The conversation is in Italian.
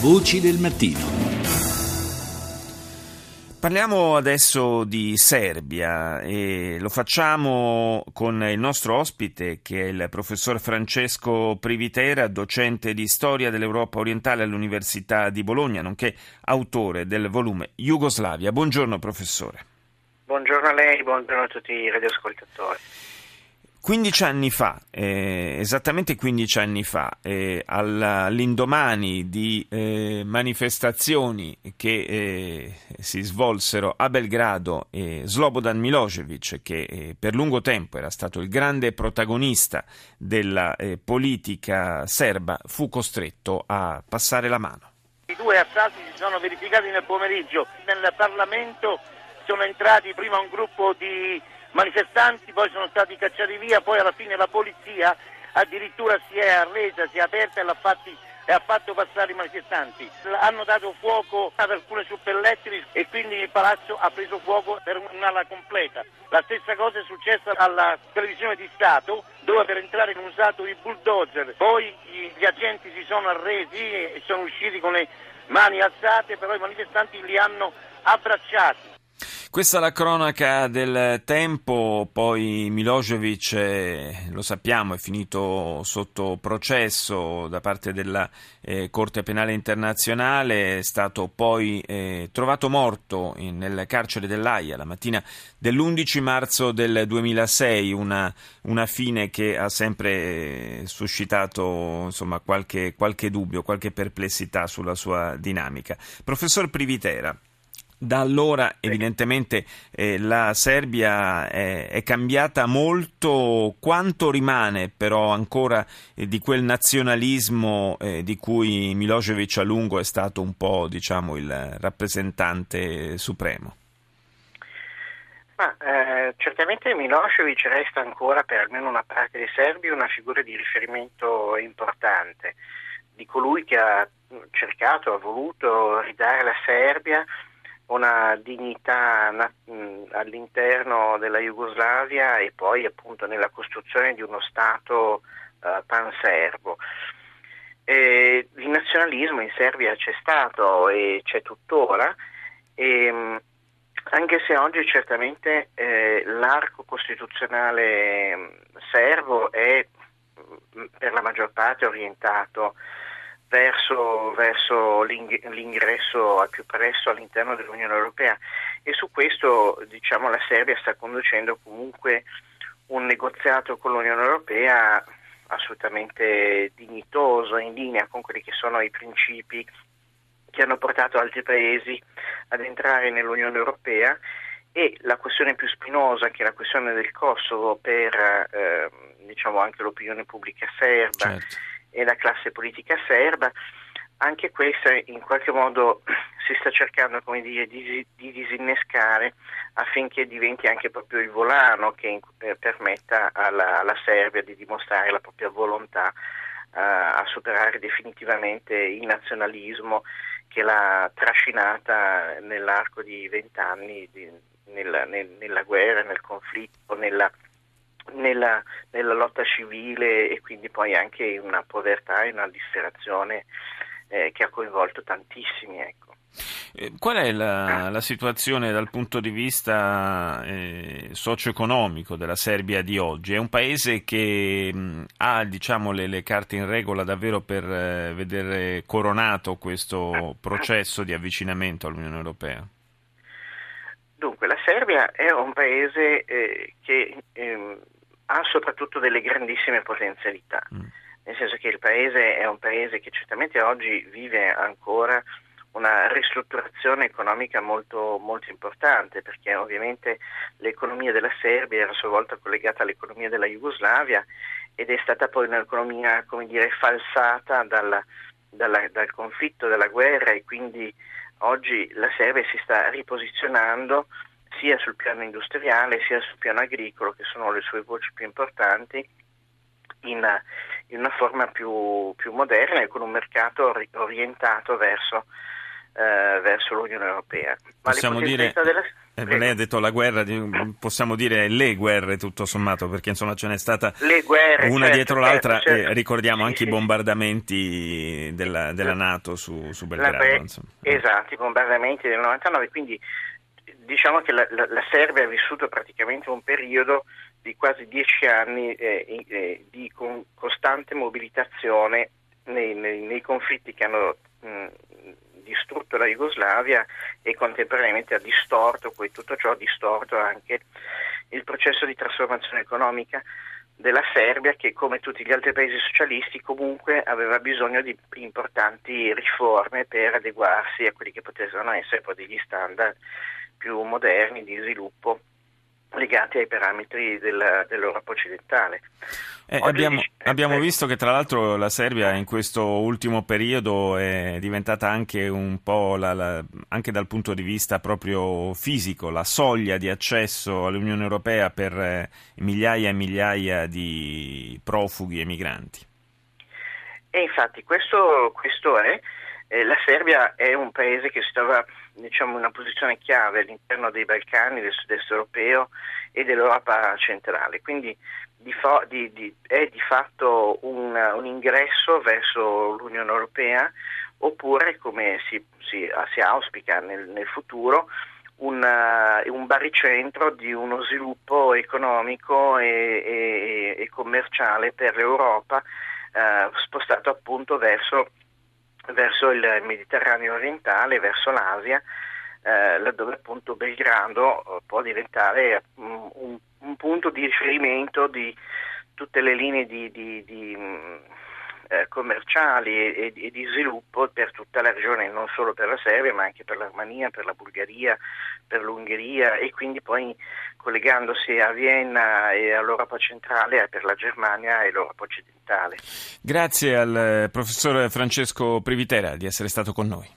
Voci del mattino. Parliamo adesso di Serbia e lo facciamo con il nostro ospite che è il professor Francesco Privitera, docente di storia dell'Europa orientale all'Università di Bologna, nonché autore del volume Jugoslavia. Buongiorno professore. Buongiorno a lei, buongiorno a tutti i radioascoltatori. 15 anni fa, eh, esattamente 15 anni fa, eh, all'indomani di eh, manifestazioni che eh, si svolsero a Belgrado, Slobodan Milosevic, che eh, per lungo tempo era stato il grande protagonista della eh, politica serba, fu costretto a passare la mano. I due assalti si sono verificati nel pomeriggio. Nel Parlamento sono entrati prima un gruppo di manifestanti, poi sono stati cacciati via, poi alla fine la polizia addirittura si è arresa, si è aperta e, fatti, e ha fatto passare i manifestanti. Hanno dato fuoco ad alcune suppellettili e quindi il palazzo ha preso fuoco per un'ala completa. La stessa cosa è successa alla televisione di Stato dove per entrare hanno usato i bulldozer, poi gli agenti si sono arresi e sono usciti con le mani alzate, però i manifestanti li hanno abbracciati. Questa è la cronaca del tempo, poi Milosevic, eh, lo sappiamo, è finito sotto processo da parte della eh, Corte Penale Internazionale, è stato poi eh, trovato morto in, nel carcere dell'AIA la mattina dell'11 marzo del 2006, una, una fine che ha sempre eh, suscitato insomma, qualche, qualche dubbio, qualche perplessità sulla sua dinamica. Professor Privitera. Da allora evidentemente eh, la Serbia è, è, cambiata molto, quanto rimane però ancora eh, di quel nazionalismo eh, di cui Milosevic a lungo è stato un po' diciamo, il rappresentante supremo? Ma, eh, certamente Milosevic resta ancora per almeno una parte dei serbi una figura di riferimento importante, di colui che ha cercato, ha voluto ridare alla Serbia una dignità all'interno della Jugoslavia e poi appunto nella costruzione di uno Stato uh, panserbo. E il nazionalismo in Serbia c'è stato e c'è tuttora, e, anche se oggi certamente eh, l'arco costituzionale serbo è per la maggior parte orientato verso, verso l'ingresso al più presto all'interno dell'Unione Europea. E su questo diciamo, la Serbia sta conducendo comunque un negoziato con l'Unione Europea assolutamente dignitoso, in linea con quelli che sono i principi che hanno portato altri paesi ad entrare nell'Unione Europea. E la questione più spinosa, che è la questione del Kosovo per eh, diciamo anche l'opinione pubblica serba, certo e la classe politica serba, anche questa in qualche modo si sta cercando dire, di, di, disinnescare affinché diventi anche proprio il volano che eh, permetta alla, alla, Serbia di dimostrare la propria volontà eh, a superare definitivamente il nazionalismo che l'ha trascinata nell'arco di vent'anni nel, nella guerra, nel conflitto, nella nella, nella, lotta civile e quindi poi anche in una povertà e una disperazione eh, che ha coinvolto tantissimi. Ecco. Eh, qual è la, la, situazione dal punto di vista eh, socio-economico della Serbia di oggi? È un paese che mh, ha diciamo, le, le, carte in regola davvero per eh, vedere coronato questo processo di avvicinamento all'Unione Europea? Dunque, la Serbia è un paese eh, che ehm, ha soprattutto delle grandissime potenzialità, mm. nel senso che il paese è un paese che certamente oggi vive ancora una ristrutturazione economica molto, molto importante perché ovviamente l'economia della Serbia era a sua volta collegata all'economia della Jugoslavia ed è stata poi un'economia come dire, falsata dalla, dalla, dal conflitto, dalla guerra e quindi oggi la Serbia si sta riposizionando sia sul piano industriale sia sul piano agricolo, che sono le sue voci più importanti, in, in una forma più, più, moderna e con un mercato orientato verso eh, verso l'Unione Europea. Ma possiamo dire, della... eh, lei ha detto la guerra, possiamo dire le guerre tutto sommato, perché insomma ce n'è stata guerre, una certo, dietro l'altra certo, certo. e ricordiamo sì, anche sì. i bombardamenti della, della Nato su, su Belgrado. Pre... Esatto, i bombardamenti del 99, quindi diciamo che la, la, la, Serbia ha vissuto praticamente un periodo di quasi dieci anni eh, eh, di con, costante mobilitazione nei, nei, nei conflitti che hanno mh, distrutto la Jugoslavia e contemporaneamente ha distorto, poi tutto ciò ha distorto anche il processo di trasformazione economica della Serbia che come tutti gli altri paesi socialisti comunque aveva bisogno di importanti riforme per adeguarsi a quelli che potevano essere poi degli standard più moderni di sviluppo legati ai parametri del, dell'Europa occidentale. Eh, abbiamo, abbiamo eh, visto che tra l'altro la Serbia in questo ultimo periodo è diventata anche un po' la, la, anche dal punto di vista proprio fisico, la soglia di accesso all'Unione Europea per eh, migliaia e migliaia di profughi e migranti. E infatti questo, questo è, eh, la Serbia è un paese che si trova diciamo, una posizione chiave all'interno dei Balcani, del sud-est europeo e dell'Europa centrale, quindi di fo- di, di, è di fatto un, un, ingresso verso l'Unione Europea oppure, come si, si, si auspica nel, nel futuro, un, uh, un, baricentro di uno sviluppo economico e, e, e commerciale per l'Europa uh, spostato appunto verso verso il Mediterraneo orientale, verso l'Asia, eh, laddove appunto Belgrado eh, può diventare um, un, un, punto di riferimento di tutte le linee di, di, di um, eh, commerciali e, e, di sviluppo per tutta la regione, non solo per la Serbia, ma anche per l'Armenia, per la Bulgaria, per l'Ungheria e quindi poi collegandosi a Vienna e all'Europa centrale per la Germania e l'Europa occidentale. Grazie al professor Francesco Privitera di essere stato con noi.